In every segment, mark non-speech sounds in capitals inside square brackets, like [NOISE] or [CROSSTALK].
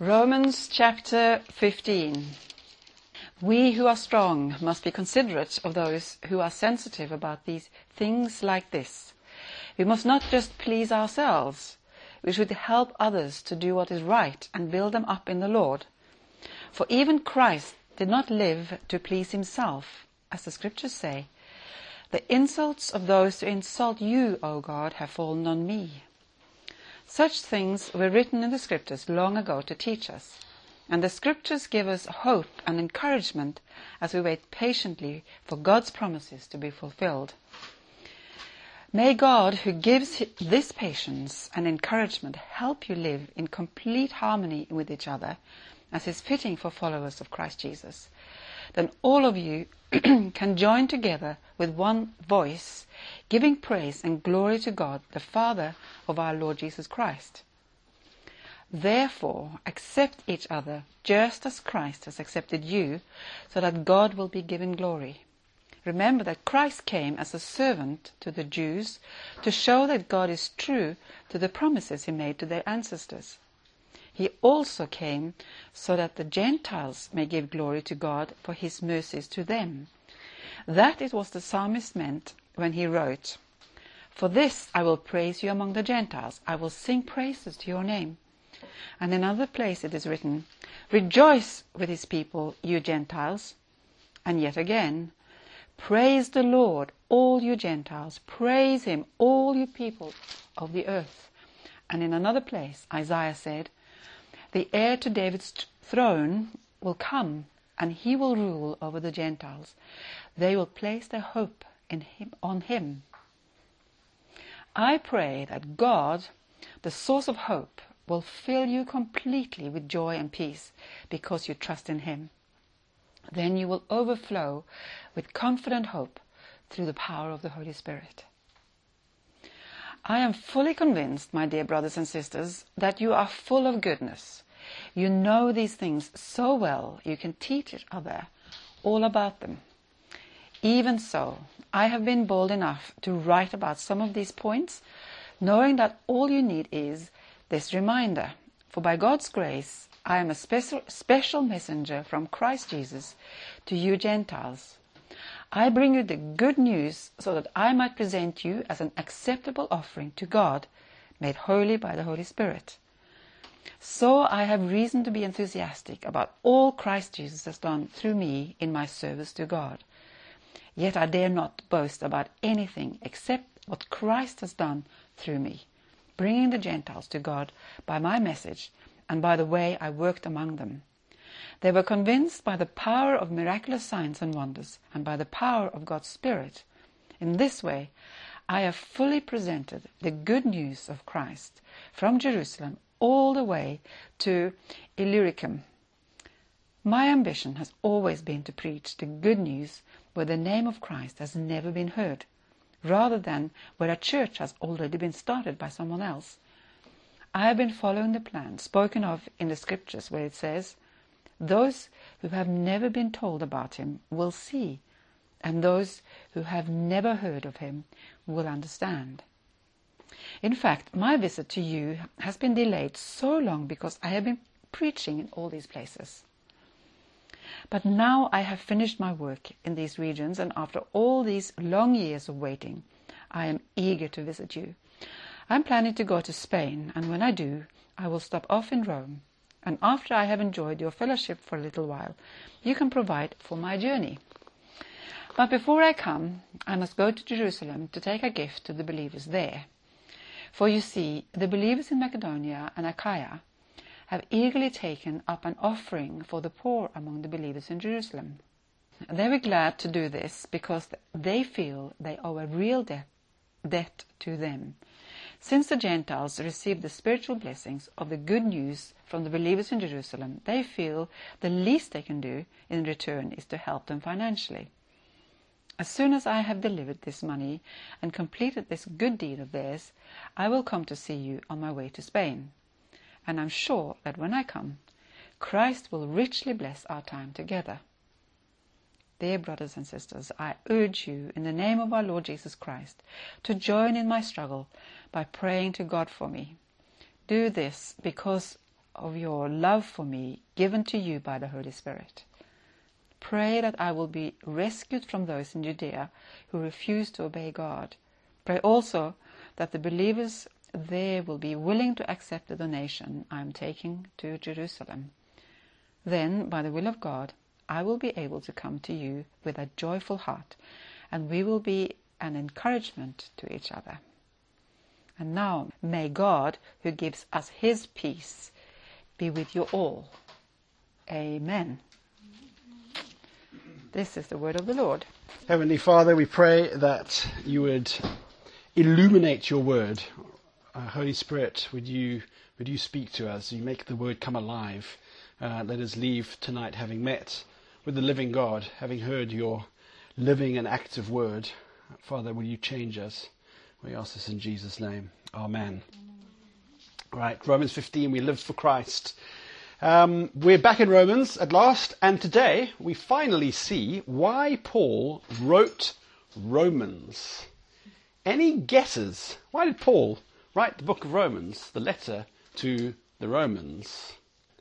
Romans chapter 15. We who are strong must be considerate of those who are sensitive about these things like this. We must not just please ourselves. We should help others to do what is right and build them up in the Lord. For even Christ did not live to please himself, as the scriptures say. The insults of those who insult you, O God, have fallen on me. Such things were written in the scriptures long ago to teach us. And the scriptures give us hope and encouragement as we wait patiently for God's promises to be fulfilled. May God, who gives this patience and encouragement, help you live in complete harmony with each other as is fitting for followers of Christ Jesus. Then all of you [CLEARS THROAT] can join together with one voice, giving praise and glory to God, the Father of our Lord Jesus Christ. Therefore, accept each other just as Christ has accepted you, so that God will be given glory. Remember that Christ came as a servant to the Jews to show that God is true to the promises he made to their ancestors. He also came so that the Gentiles may give glory to God for his mercies to them. That it was the psalmist meant when he wrote, For this I will praise you among the Gentiles, I will sing praises to your name. And in another place it is written, Rejoice with his people, you Gentiles. And yet again, Praise the Lord, all you Gentiles. Praise him, all you people of the earth. And in another place, Isaiah said, The heir to David's throne will come, and he will rule over the Gentiles. They will place their hope in him, on him. I pray that God, the source of hope, will fill you completely with joy and peace because you trust in him. Then you will overflow with confident hope through the power of the Holy Spirit. I am fully convinced, my dear brothers and sisters, that you are full of goodness. You know these things so well you can teach each other all about them. Even so, I have been bold enough to write about some of these points, knowing that all you need is this reminder. For by God's grace, I am a special, special messenger from Christ Jesus to you Gentiles. I bring you the good news so that I might present you as an acceptable offering to God, made holy by the Holy Spirit. So I have reason to be enthusiastic about all Christ Jesus has done through me in my service to God. Yet I dare not boast about anything except what Christ has done through me, bringing the Gentiles to God by my message and by the way I worked among them. They were convinced by the power of miraculous signs and wonders and by the power of God's Spirit. In this way, I have fully presented the good news of Christ from Jerusalem all the way to Illyricum. My ambition has always been to preach the good news where the name of Christ has never been heard, rather than where a church has already been started by someone else. I have been following the plan spoken of in the scriptures where it says, those who have never been told about him will see, and those who have never heard of him will understand. In fact, my visit to you has been delayed so long because I have been preaching in all these places. But now I have finished my work in these regions, and after all these long years of waiting, I am eager to visit you. I am planning to go to Spain, and when I do, I will stop off in Rome and after I have enjoyed your fellowship for a little while, you can provide for my journey. But before I come, I must go to Jerusalem to take a gift to the believers there. For you see, the believers in Macedonia and Achaia have eagerly taken up an offering for the poor among the believers in Jerusalem. They were glad to do this because they feel they owe a real debt, debt to them since the Gentiles received the spiritual blessings of the good news from the believers in Jerusalem, they feel the least they can do in return is to help them financially. As soon as I have delivered this money and completed this good deed of theirs, I will come to see you on my way to Spain. And I'm sure that when I come, Christ will richly bless our time together. Dear brothers and sisters, I urge you in the name of our Lord Jesus Christ to join in my struggle by praying to God for me. Do this because of your love for me given to you by the Holy Spirit. Pray that I will be rescued from those in Judea who refuse to obey God. Pray also that the believers there will be willing to accept the donation I am taking to Jerusalem. Then, by the will of God, I will be able to come to you with a joyful heart, and we will be an encouragement to each other. And now, may God, who gives us his peace, be with you all. Amen. This is the word of the Lord. Heavenly Father, we pray that you would illuminate your word. Uh, Holy Spirit, would you, would you speak to us? You make the word come alive. Uh, let us leave tonight having met with the living God, having heard your living and active word. Father, will you change us? We ask this in Jesus' name. Amen. Right, Romans 15, we live for Christ. Um, we're back in Romans at last, and today we finally see why Paul wrote Romans. Any guesses? Why did Paul write the book of Romans, the letter to the Romans?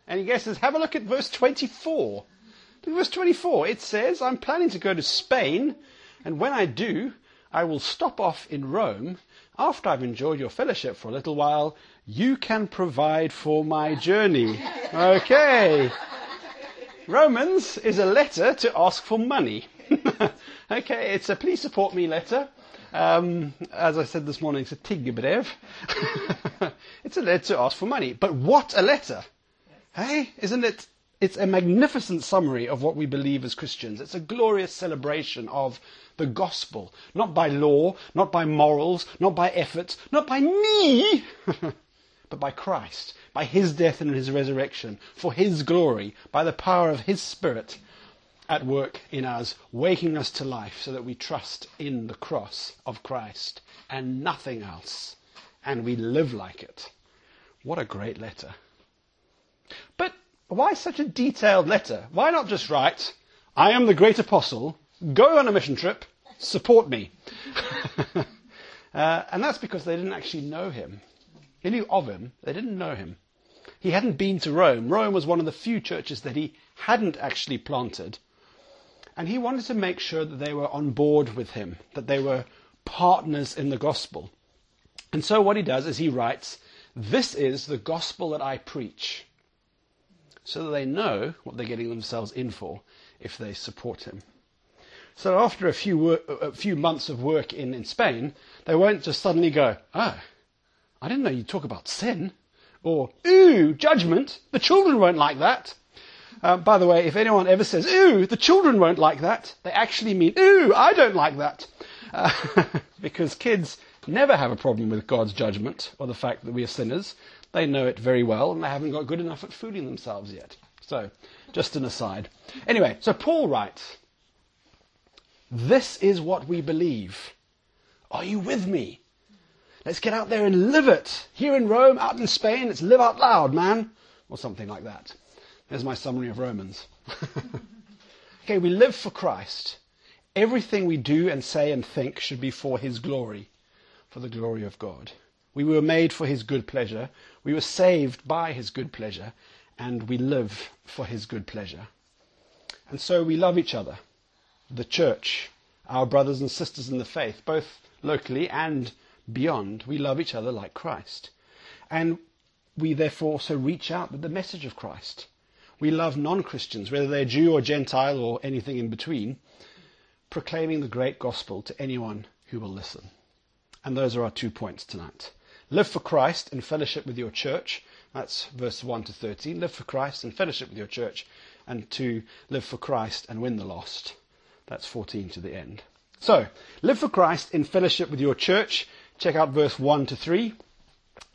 Any guesses? Have a look at verse 24. Look at verse 24. It says, I'm planning to go to Spain, and when I do, I will stop off in Rome. After I've enjoyed your fellowship for a little while, you can provide for my journey. Okay. Romans is a letter to ask for money. [LAUGHS] okay, it's a please support me letter. Um, as I said this morning, it's a tiggebrev. [LAUGHS] it's a letter to ask for money. But what a letter! Hey, isn't it? It's a magnificent summary of what we believe as Christians. It's a glorious celebration of the gospel. Not by law, not by morals, not by efforts, not by me, [LAUGHS] but by Christ, by his death and his resurrection, for his glory, by the power of his Spirit at work in us, waking us to life so that we trust in the cross of Christ and nothing else, and we live like it. What a great letter. But why such a detailed letter? Why not just write, I am the great apostle, go on a mission trip, support me? [LAUGHS] uh, and that's because they didn't actually know him. They knew of him, they didn't know him. He hadn't been to Rome. Rome was one of the few churches that he hadn't actually planted. And he wanted to make sure that they were on board with him, that they were partners in the gospel. And so what he does is he writes, This is the gospel that I preach so that they know what they're getting themselves in for if they support him. So after a few, a few months of work in, in Spain, they won't just suddenly go, oh, I didn't know you'd talk about sin. Or, ooh, judgment. The children won't like that. Uh, by the way, if anyone ever says, ooh, the children won't like that, they actually mean, ooh, I don't like that. Uh, [LAUGHS] because kids never have a problem with God's judgment or the fact that we are sinners. They know it very well and they haven't got good enough at fooling themselves yet. So, just an aside. Anyway, so Paul writes, This is what we believe. Are you with me? Let's get out there and live it. Here in Rome, out in Spain, let's live out loud, man. Or something like that. There's my summary of Romans. [LAUGHS] okay, we live for Christ. Everything we do and say and think should be for His glory, for the glory of God. We were made for His good pleasure. We were saved by His good pleasure. And we live for His good pleasure. And so we love each other. The church, our brothers and sisters in the faith, both locally and beyond, we love each other like Christ. And we therefore also reach out with the message of Christ. We love non Christians, whether they're Jew or Gentile or anything in between, proclaiming the great gospel to anyone who will listen. And those are our two points tonight. Live for Christ in fellowship with your church. That's verse 1 to 13. Live for Christ in fellowship with your church. And to live for Christ and win the lost. That's 14 to the end. So, live for Christ in fellowship with your church. Check out verse 1 to 3.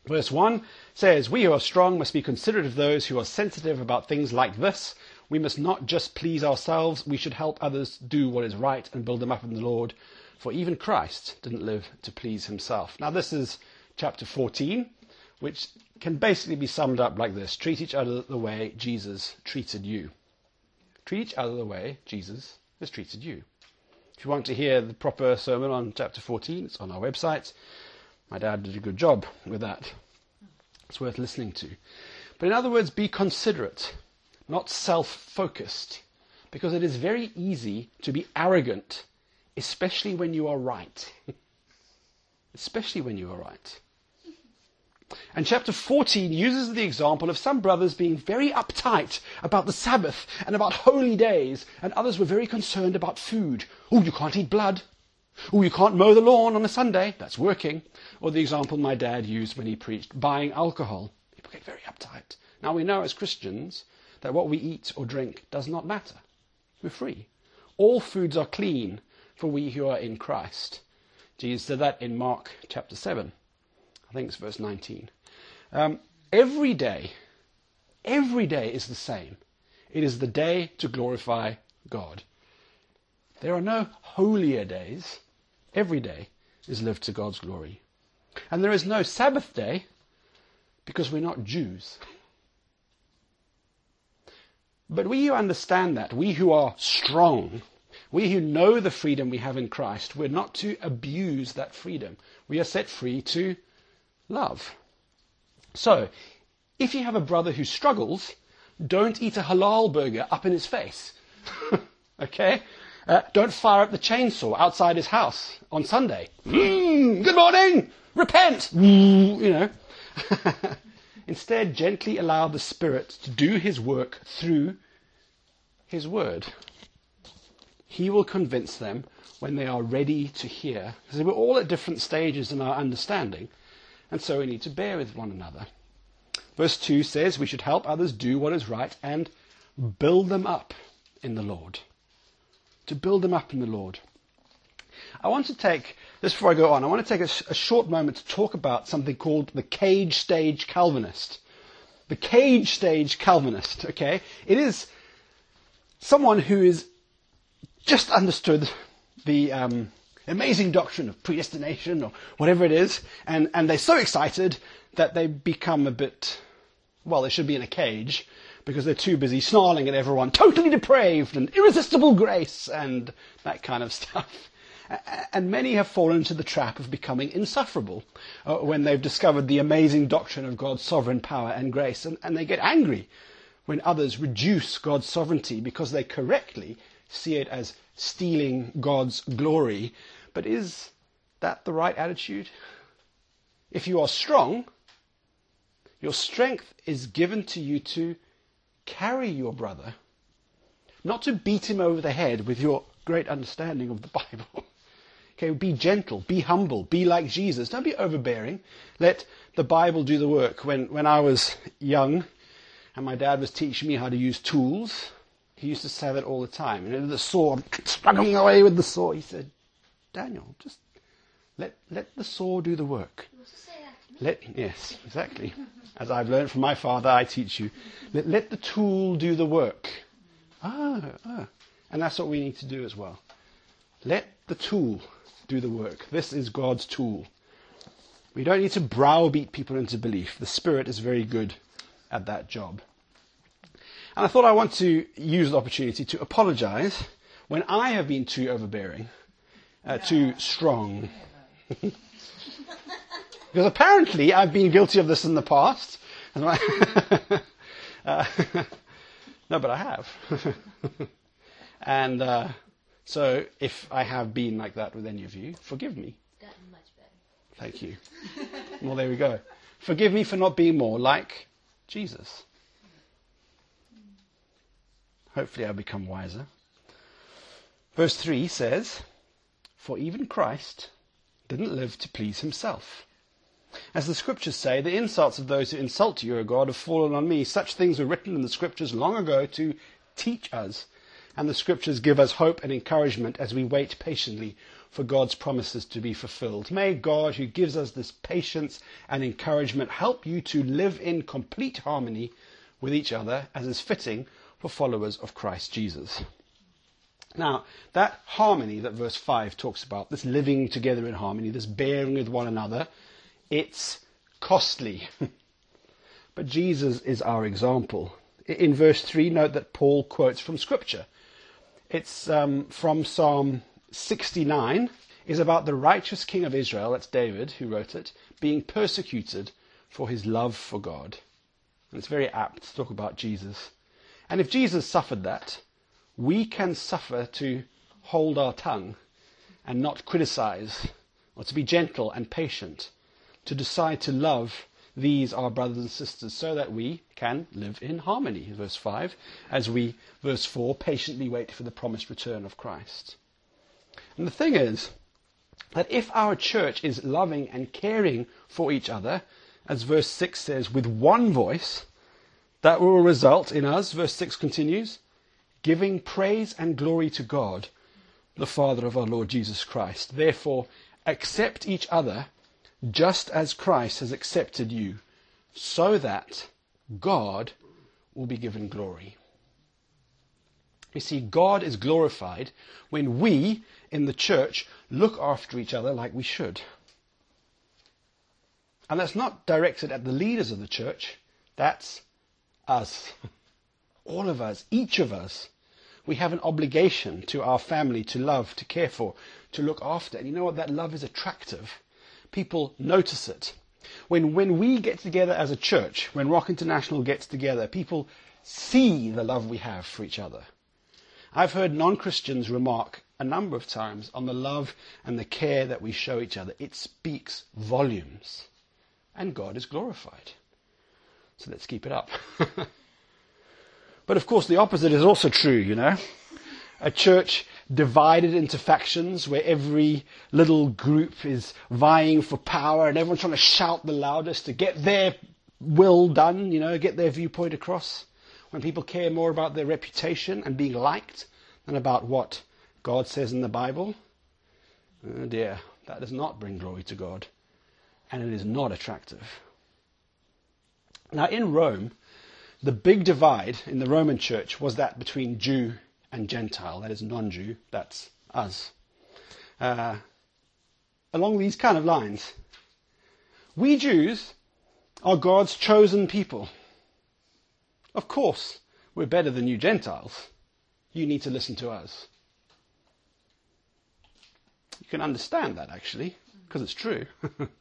Verse 1 says, We who are strong must be considerate of those who are sensitive about things like this. We must not just please ourselves, we should help others do what is right and build them up in the Lord. For even Christ didn't live to please himself. Now, this is chapter 14, which can basically be summed up like this Treat each other the way Jesus treated you. Treat each other the way Jesus has treated you. If you want to hear the proper sermon on chapter 14, it's on our website. My dad did a good job with that. It's worth listening to. But in other words, be considerate, not self focused, because it is very easy to be arrogant, especially when you are right. [LAUGHS] especially when you are right. And chapter 14 uses the example of some brothers being very uptight about the Sabbath and about holy days, and others were very concerned about food. Oh, you can't eat blood. Oh, you can't mow the lawn on a Sunday. That's working. Or the example my dad used when he preached buying alcohol. People get very uptight. Now we know as Christians that what we eat or drink does not matter. We're free. All foods are clean for we who are in Christ. Jesus said that in Mark chapter 7. I think it's verse 19. Um, every day, every day is the same. It is the day to glorify God. There are no holier days. Every day is lived to God's glory. And there is no Sabbath day because we're not Jews. But we who understand that, we who are strong, we who know the freedom we have in Christ, we're not to abuse that freedom. We are set free to love. So, if you have a brother who struggles, don't eat a halal burger up in his face. [LAUGHS] okay? Uh, don't fire up the chainsaw outside his house on Sunday. Mm, good morning! Repent! [LAUGHS] You know. [LAUGHS] Instead, gently allow the Spirit to do his work through his word. He will convince them when they are ready to hear. Because we're all at different stages in our understanding. And so we need to bear with one another. Verse 2 says we should help others do what is right and build them up in the Lord. To build them up in the Lord. I want to take, just before I go on, I want to take a, a short moment to talk about something called the cage stage Calvinist. The cage stage Calvinist, okay? It is someone who is just understood the, um, amazing doctrine of predestination or whatever it is, and, and they're so excited that they become a bit, well, they should be in a cage because they're too busy snarling at everyone, totally depraved and irresistible grace and that kind of [LAUGHS] stuff. And many have fallen into the trap of becoming insufferable uh, when they've discovered the amazing doctrine of God's sovereign power and grace, and, and they get angry when others reduce God's sovereignty because they correctly see it as stealing God's glory but is that the right attitude? If you are strong, your strength is given to you to carry your brother, not to beat him over the head with your great understanding of the Bible. [LAUGHS] Okay, be gentle, be humble, be like Jesus. Don't be overbearing. Let the Bible do the work. When, when I was young and my dad was teaching me how to use tools, he used to say that all the time. And the saw, I'm struggling away with the saw. He said, Daniel, just let, let the saw do the work. Let, yes, exactly. As I've learned from my father, I teach you. Let, let the tool do the work. Ah, ah. And that's what we need to do as well. Let the tool do the work. This is God's tool. We don't need to browbeat people into belief. The Spirit is very good at that job. And I thought I want to use the opportunity to apologize when I have been too overbearing uh, too strong. [LAUGHS] because apparently I've been guilty of this in the past. [LAUGHS] uh, [LAUGHS] no, but I have. and uh, so if I have been like that with any of you, forgive me. Thank you. well, there we go. Forgive me for not being more like Jesus. Hopefully, I'll become wiser. Verse 3 says, for even Christ didn't live to please himself. As the scriptures say, the insults of those who insult you, O God, have fallen on me. Such things were written in the scriptures long ago to teach us. And the scriptures give us hope and encouragement as we wait patiently for God's promises to be fulfilled. May God, who gives us this patience and encouragement, help you to live in complete harmony with each other as is fitting for followers of Christ Jesus. Now, that harmony that verse 5 talks about, this living together in harmony, this bearing with one another, it's costly. [LAUGHS] but Jesus is our example. In verse 3, note that Paul quotes from Scripture. It's um, from Psalm 69, is about the righteous king of Israel, that's David who wrote it, being persecuted for his love for God. And it's very apt to talk about Jesus. And if Jesus suffered that, we can suffer to hold our tongue and not criticize, or to be gentle and patient, to decide to love these our brothers and sisters so that we can live in harmony. Verse 5, as we, verse 4, patiently wait for the promised return of Christ. And the thing is that if our church is loving and caring for each other, as verse 6 says, with one voice, that will result in us, verse 6 continues, giving praise and glory to God, the Father of our Lord Jesus Christ. Therefore, accept each other just as Christ has accepted you, so that God will be given glory. You see, God is glorified when we in the church look after each other like we should. And that's not directed at the leaders of the church, that's us. [LAUGHS] All of us, each of us. We have an obligation to our family to love, to care for, to look after. And you know what? That love is attractive. People notice it. When, when we get together as a church, when Rock International gets together, people see the love we have for each other. I've heard non Christians remark a number of times on the love and the care that we show each other. It speaks volumes. And God is glorified. So let's keep it up. [LAUGHS] but of course, the opposite is also true, you know. A church divided into factions where every little group is vying for power and everyone's trying to shout the loudest to get their will done, you know, get their viewpoint across. When people care more about their reputation and being liked than about what God says in the Bible, oh dear, that does not bring glory to God. And it is not attractive. Now, in Rome, the big divide in the Roman church was that between Jew and Gentile, that is, non Jew, that's us. Uh, along these kind of lines. We Jews are God's chosen people. Of course, we're better than you Gentiles. You need to listen to us. You can understand that actually, because it's true. [LAUGHS]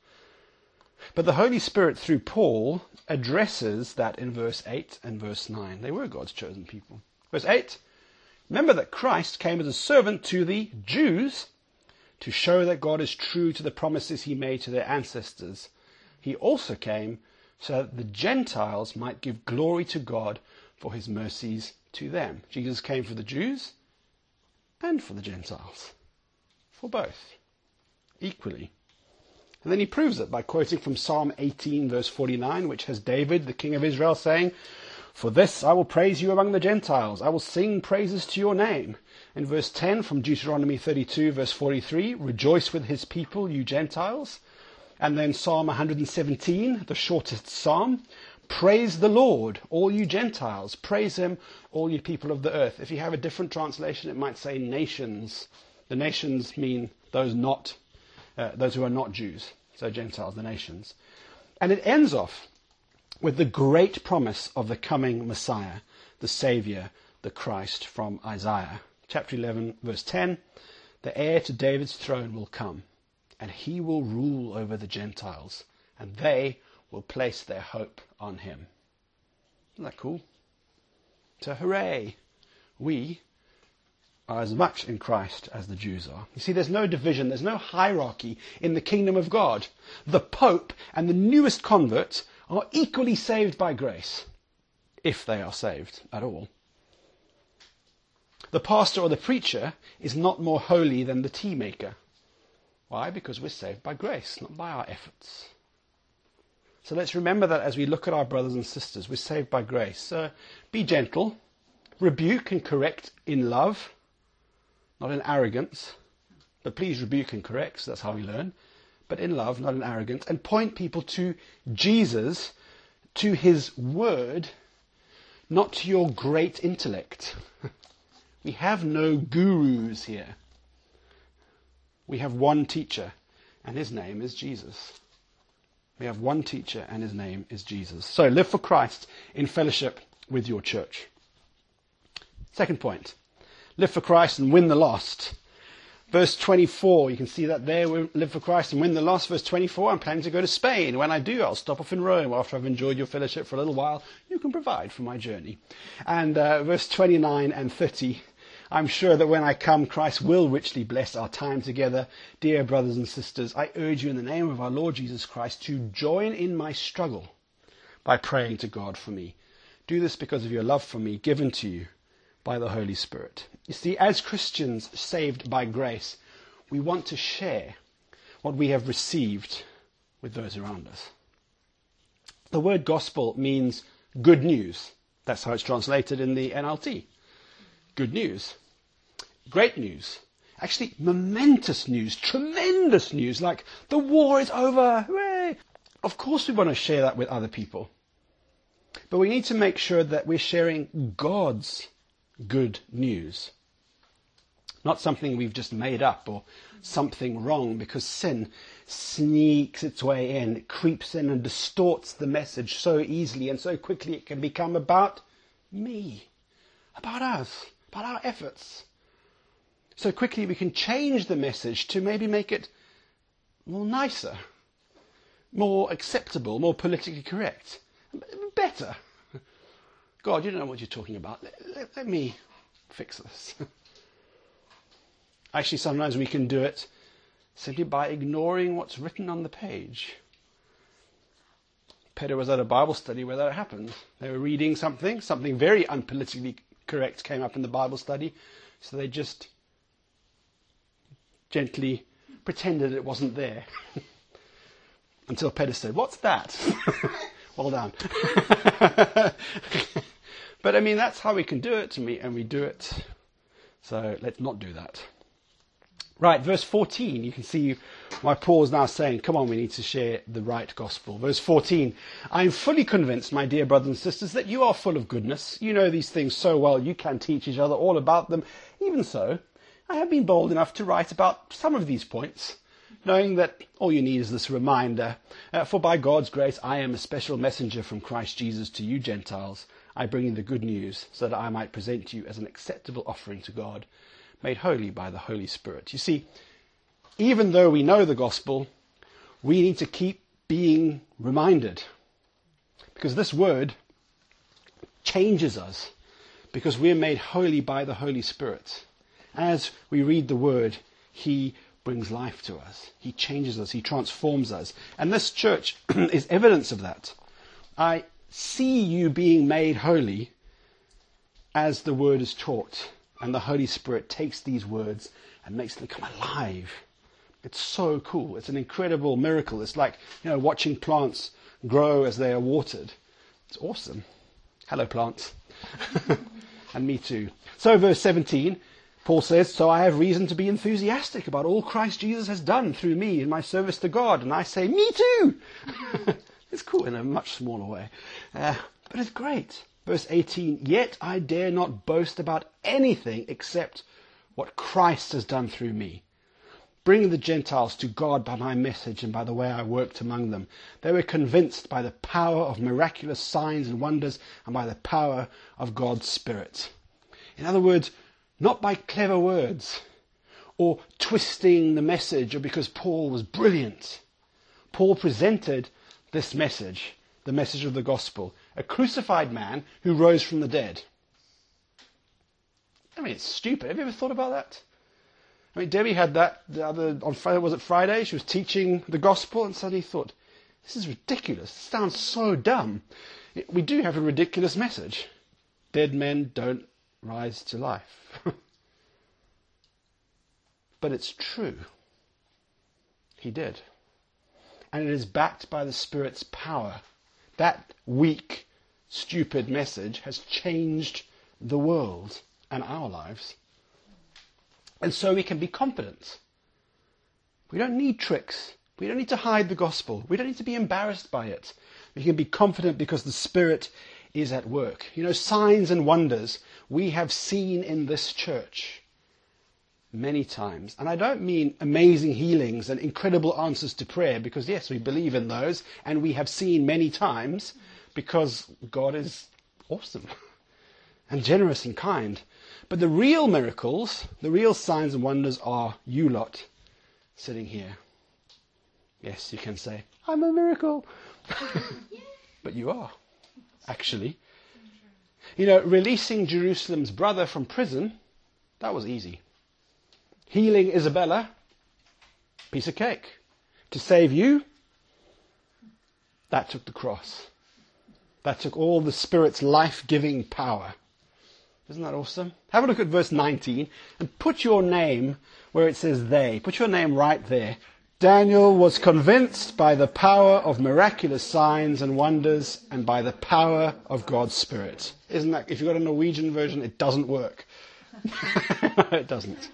but the Holy Spirit, through Paul, addresses that in verse 8 and verse 9. They were God's chosen people. Verse 8 Remember that Christ came as a servant to the Jews to show that God is true to the promises he made to their ancestors. He also came so that the Gentiles might give glory to God for his mercies to them. Jesus came for the Jews and for the Gentiles for both, equally. And then he proves it by quoting from Psalm 18, verse 49, which has David, the king of Israel, saying, For this I will praise you among the Gentiles. I will sing praises to your name. In verse 10 from Deuteronomy 32, verse 43, Rejoice with his people, you Gentiles. And then Psalm 117, the shortest psalm, Praise the Lord, all you Gentiles. Praise him, all you people of the earth. If you have a different translation, it might say nations. The nations mean those not, uh, those who are not Jews, so Gentiles, the nations. And it ends off with the great promise of the coming Messiah, the Savior, the Christ from Isaiah. Chapter 11, verse 10 The heir to David's throne will come, and he will rule over the Gentiles, and they will place their hope on him. Isn't that cool? So, hooray! We are as much in Christ as the Jews are. You see, there's no division, there's no hierarchy in the kingdom of God. The Pope and the newest converts are equally saved by grace, if they are saved at all. The pastor or the preacher is not more holy than the tea maker. Why? Because we're saved by grace, not by our efforts. So let's remember that as we look at our brothers and sisters, we're saved by grace. Uh, be gentle, rebuke and correct in love not in arrogance, but please rebuke and correct, so that's how we learn, but in love, not in arrogance, and point people to Jesus, to his word, not to your great intellect. [LAUGHS] we have no gurus here. We have one teacher, and his name is Jesus. We have one teacher, and his name is Jesus. So live for Christ in fellowship with your church. Second point live for Christ and win the lost. Verse 24, you can see that there we live for Christ and win the lost. Verse 24, I'm planning to go to Spain. When I do, I'll stop off in Rome after I've enjoyed your fellowship for a little while. You can provide for my journey. And uh, verse 29 and 30, I'm sure that when I come, Christ will richly bless our time together. Dear brothers and sisters, I urge you in the name of our Lord Jesus Christ to join in my struggle by praying to God for me. Do this because of your love for me given to you by the Holy Spirit. You see, as Christians saved by grace, we want to share what we have received with those around us. The word gospel means good news. That's how it's translated in the NLT. Good news. Great news. Actually, momentous news, tremendous news, like the war is over. Hooray! Of course, we want to share that with other people. But we need to make sure that we're sharing God's good news. Not something we've just made up or something wrong because sin sneaks its way in, it creeps in and distorts the message so easily and so quickly it can become about me, about us, about our efforts. So quickly we can change the message to maybe make it more nicer, more acceptable, more politically correct, better. God, you don't know what you're talking about. Let, let, let me fix this. [LAUGHS] Actually, sometimes we can do it simply by ignoring what's written on the page. Peter was at a Bible study where that happened. They were reading something, something very unpolitically correct came up in the Bible study, so they just gently pretended it wasn't there. [LAUGHS] Until Peter said, What's that? [LAUGHS] well done. But I mean, that's how we can do it to me, and we do it. So let's not do that. Right, verse 14, you can see why Paul is now saying, come on, we need to share the right gospel. Verse 14, I am fully convinced, my dear brothers and sisters, that you are full of goodness. You know these things so well, you can teach each other all about them. Even so, I have been bold enough to write about some of these points, knowing that all you need is this reminder. Uh, for by God's grace, I am a special messenger from Christ Jesus to you Gentiles I bring you the good news so that I might present you as an acceptable offering to God, made holy by the Holy Spirit. You see, even though we know the gospel, we need to keep being reminded. Because this word changes us because we're made holy by the Holy Spirit. As we read the word, He brings life to us. He changes us. He transforms us. And this church [CLEARS THROAT] is evidence of that. I see you being made holy as the word is taught. And the Holy Spirit takes these words and makes them come alive. It's so cool. It's an incredible miracle. It's like, you know, watching plants grow as they are watered. It's awesome. Hello, plants. [LAUGHS] and me too. So, verse 17, Paul says, So I have reason to be enthusiastic about all Christ Jesus has done through me in my service to God. And I say, Me too. [LAUGHS] It's cool in a much smaller way. Uh, but it's great. Verse 18, Yet I dare not boast about anything except what Christ has done through me. Bringing the Gentiles to God by my message and by the way I worked among them. They were convinced by the power of miraculous signs and wonders and by the power of God's Spirit. In other words, not by clever words or twisting the message or because Paul was brilliant. Paul presented this message, the message of the gospel. A crucified man who rose from the dead. I mean, it's stupid. Have you ever thought about that? I mean, Debbie had that the other on Friday. Was it Friday? She was teaching the gospel, and suddenly thought, "This is ridiculous. This sounds so dumb." We do have a ridiculous message. Dead men don't rise to life. [LAUGHS] but it's true. He did and it is backed by the Spirit's power. That weak, stupid message has changed the world and our lives. And so we can be confident. We don't need tricks. We don't need to hide the gospel. We don't need to be embarrassed by it. We can be confident because the Spirit is at work. You know, signs and wonders we have seen in this church many times. And I don't mean amazing healings and incredible answers to prayer, because yes, we believe in those, and we have seen many times, because God is awesome. [LAUGHS] and generous and kind. But the real miracles, the real signs and wonders are you lot sitting here. Yes, you can say, I'm a miracle. [LAUGHS] but you are, actually. You know, releasing Jerusalem's brother from prison, that was easy. Healing Isabella, piece of cake. To save you, that took the cross. That took all the Spirit's life giving power. Isn't that awesome? Have a look at verse 19 and put your name where it says they. Put your name right there. Daniel was convinced by the power of miraculous signs and wonders and by the power of God's Spirit. Isn't that, if you've got a Norwegian version, it doesn't work. [LAUGHS] it doesn't.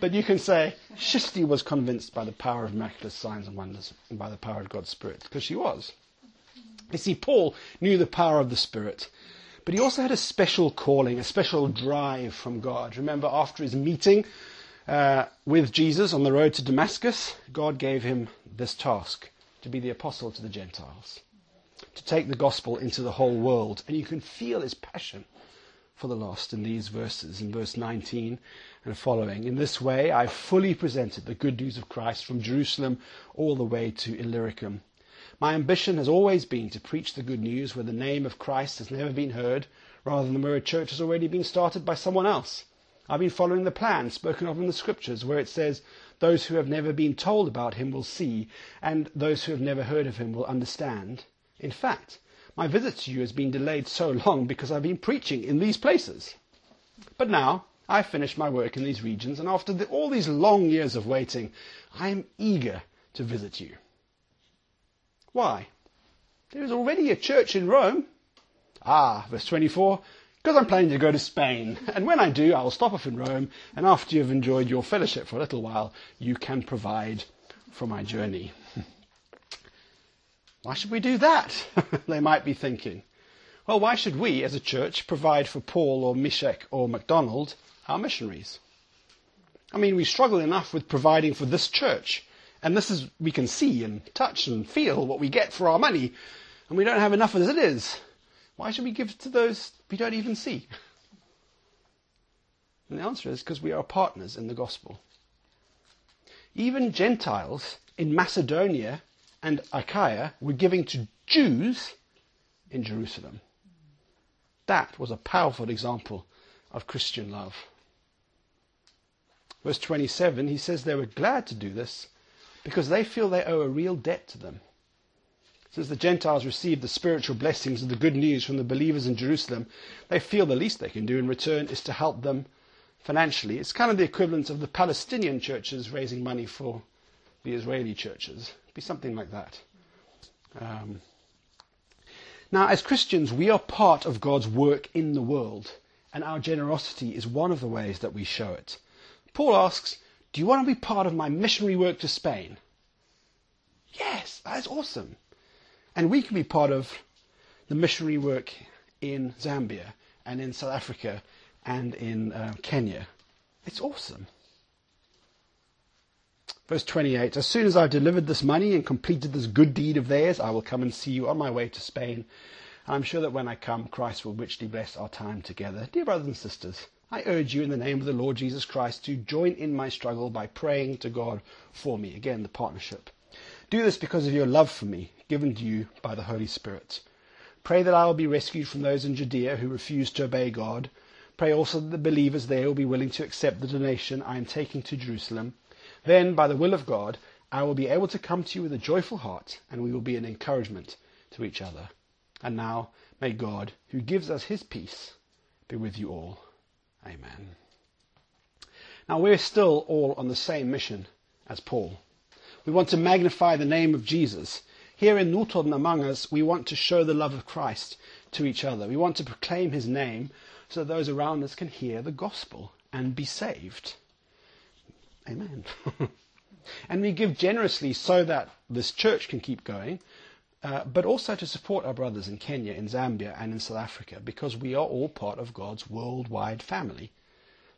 But you can say, Kjersti was convinced by the power of miraculous signs and wonders and by the power of God's Spirit, because she was. You see, Paul knew the power of the Spirit. But he also had a special calling, a special drive from God. Remember, after his meeting uh, with Jesus on the road to Damascus, God gave him this task to be the apostle to the Gentiles, to take the gospel into the whole world. And you can feel his passion for the lost in these verses, in verse 19 and following. In this way, I fully presented the good news of Christ from Jerusalem all the way to Illyricum. My ambition has always been to preach the good news where the name of Christ has never been heard, rather than where a church has already been started by someone else. I've been following the plan spoken of in the scriptures where it says, Those who have never been told about him will see, and those who have never heard of him will understand. In fact, my visit to you has been delayed so long because I've been preaching in these places. But now, I've finished my work in these regions, and after the, all these long years of waiting, I am eager to visit you. Why? There is already a church in Rome. Ah, verse 24, because I'm planning to go to Spain. [LAUGHS] And when I do, I'll stop off in Rome, and after you've enjoyed your fellowship for a little while, you can provide for my journey. [LAUGHS] why should we do that? [LAUGHS] they might be thinking. Well, why should we, as a church, provide for Paul or Meshach or MacDonald, our missionaries? I mean, we struggle enough with providing for this church. And this is, we can see and touch and feel what we get for our money, and we don't have enough as it is. Why should we give to those we don't even see? And the answer is because we are partners in the gospel. Even Gentiles in Macedonia and Achaia were giving to Jews in Jerusalem. That was a powerful example of Christian love. Verse 27, he says they were glad to do this because they feel they owe a real debt to them. Since the Gentiles received the spiritual blessings of the good news from the believers in Jerusalem, they feel the least they can do in return is to help them financially. It's kind of the equivalent of the Palestinian churches raising money for the Israeli churches. It'd be something like that. Um, now, as Christians, we are part of God's work in the world, and our generosity is one of the ways that we show it. Paul asks, do you want to be part of my missionary work to Spain? Yes, that's awesome. And we can be part of the missionary work in Zambia and in South Africa and in uh, Kenya. It's awesome. Verse 28 As soon as I've delivered this money and completed this good deed of theirs, I will come and see you on my way to Spain. I'm sure that when I come, Christ will richly bless our time together. Dear brothers and sisters, I urge you in the name of the Lord Jesus Christ to join in my struggle by praying to God for me. Again, the partnership. Do this because of your love for me, given to you by the Holy Spirit. Pray that I will be rescued from those in Judea who refuse to obey God. Pray also that the believers there will be willing to accept the donation I am taking to Jerusalem. Then, by the will of God, I will be able to come to you with a joyful heart, and we will be an encouragement to each other. And now, may God, who gives us his peace, be with you all. Amen. Now, we're still all on the same mission as Paul. We want to magnify the name of Jesus. Here in Notodden among us, we want to show the love of Christ to each other. We want to proclaim his name so that those around us can hear the gospel and be saved. Amen. [LAUGHS] and we give generously so that this church can keep going, uh, but also to support our brothers in Kenya, in Zambia, and in South Africa, because we are all part of God's worldwide family.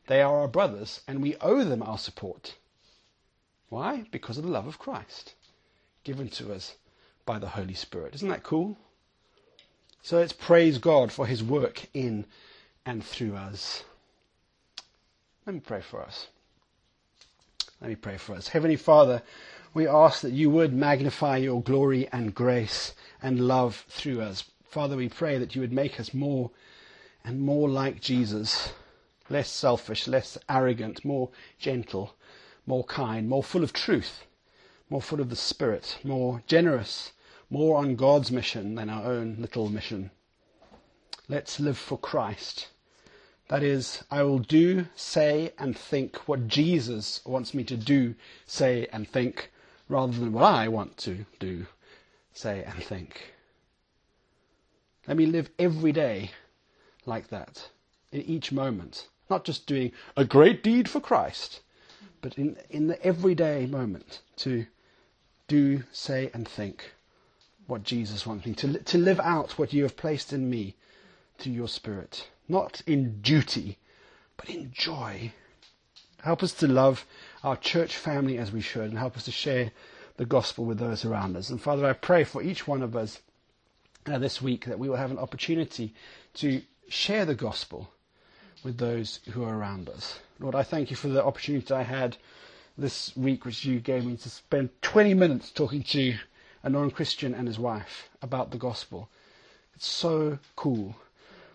They are our brothers, and we owe them our support. Why? Because of the love of Christ given to us by the Holy Spirit. Isn't that cool? So let's praise God for his work in and through us. Let me pray for us. Let me pray for us. Heavenly Father, we ask that you would magnify your glory and grace and love through us. Father, we pray that you would make us more and more like Jesus, less selfish, less arrogant, more gentle, more kind, more full of truth, more full of the Spirit, more generous, more on God's mission than our own little mission. Let's live for Christ. That is, I will do, say, and think what Jesus wants me to do, say, and think, rather than what I want to do, say, and think. Let me live every day like that, in each moment. Not just doing a great deed for Christ, but in, in the everyday moment to do, say, and think what Jesus wants me to, to live out what you have placed in me to your spirit. Not in duty, but in joy. Help us to love our church family as we should and help us to share the gospel with those around us. And Father, I pray for each one of us uh, this week that we will have an opportunity to share the gospel with those who are around us. Lord, I thank you for the opportunity I had this week, which you gave me to spend 20 minutes talking to a non Christian and his wife about the gospel. It's so cool.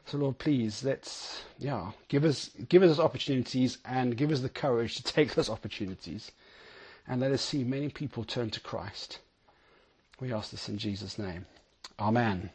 So Lord, please let's yeah give us give us opportunities and give us the courage to take those opportunities, and let us see many people turn to Christ. We ask this in Jesus' name. Amen.